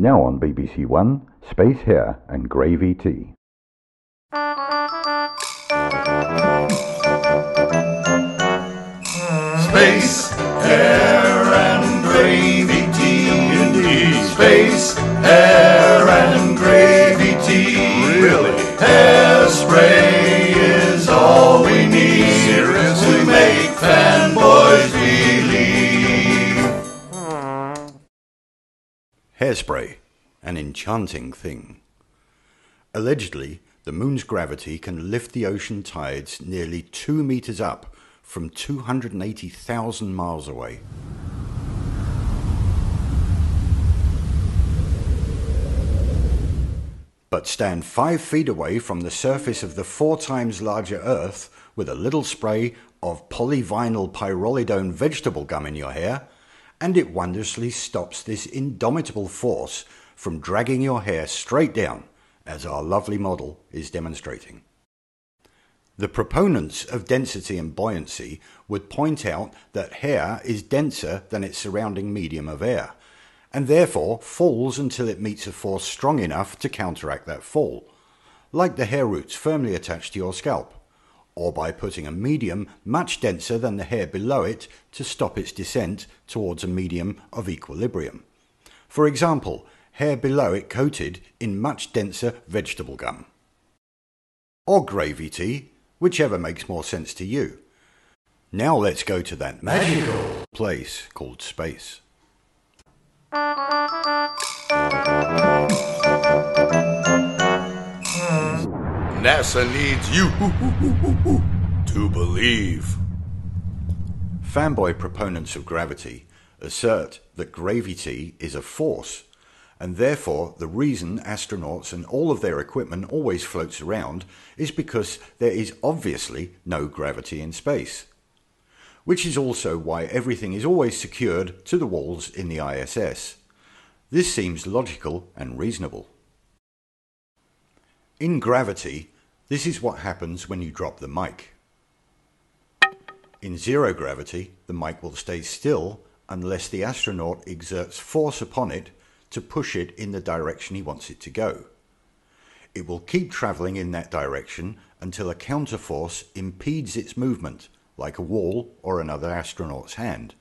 Now on BBC One, Space Hair and Gravy Tea. Space, Hairspray, an enchanting thing. Allegedly, the moon's gravity can lift the ocean tides nearly two meters up from 280,000 miles away. But stand five feet away from the surface of the four times larger Earth with a little spray of polyvinyl pyrrolidone vegetable gum in your hair, and it wondrously stops this indomitable force from dragging your hair straight down, as our lovely model is demonstrating. The proponents of density and buoyancy would point out that hair is denser than its surrounding medium of air, and therefore falls until it meets a force strong enough to counteract that fall, like the hair roots firmly attached to your scalp, or by putting a medium much denser than the hair below it to stop its descent towards a medium of equilibrium. For example, hair below it coated in much denser vegetable gum. Or gravy tea, whichever makes more sense to you. Now let's go to that magical place called space. NASA needs you to believe. Fanboy proponents of gravity assert that gravity is a force, and therefore the reason astronauts and all of their equipment always floats around is because there is obviously no gravity in space. Which is also why everything is always secured to the walls in the ISS. This seems logical and reasonable. In gravity, this is what happens when you drop the mic. In zero gravity, the mic will stay still unless the astronaut exerts force upon it to push it in the direction he wants it to go. It will keep travelling in that direction until a counterforce impedes its movement, like a wall or another astronaut's hand.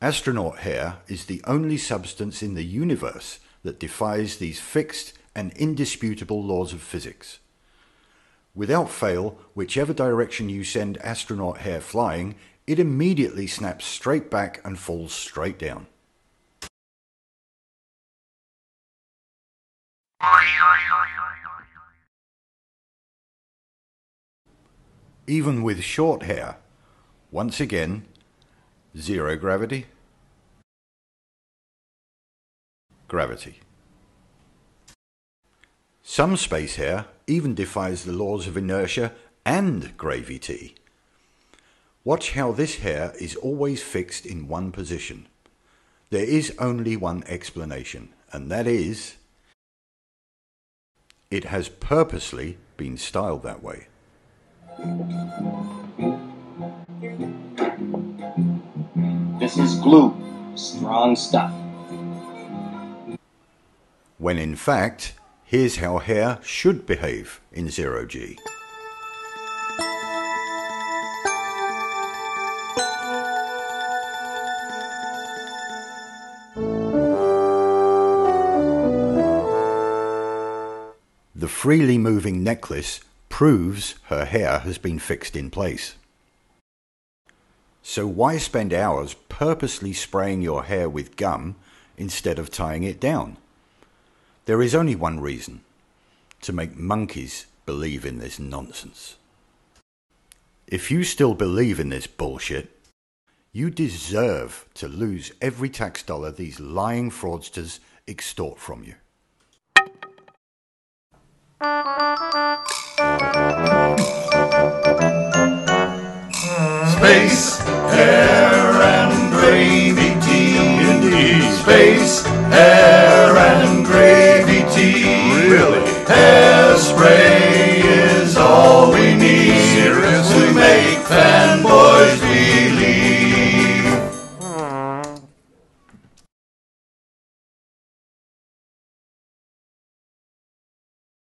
Astronaut hair is the only substance in the universe that defies these fixed and indisputable laws of physics. Without fail, whichever direction you send astronaut hair flying, it immediately snaps straight back and falls straight down. Even with short hair, once again, zero gravity, gravity. Some space hair even defies the laws of inertia and gravity. Watch how this hair is always fixed in one position. There is only one explanation, and that is it has purposely been styled that way. This is glue. Strong stuff. When in fact, here's how hair should behave in zero G. The freely moving necklace proves her hair has been fixed in place. So why spend hours purposely spraying your hair with gum instead of tying it down? There is only one reason to make monkeys believe in this nonsense. If you still believe in this bullshit, you deserve to lose every tax dollar these lying fraudsters extort from you. Space, hair, and. Indeed. Space,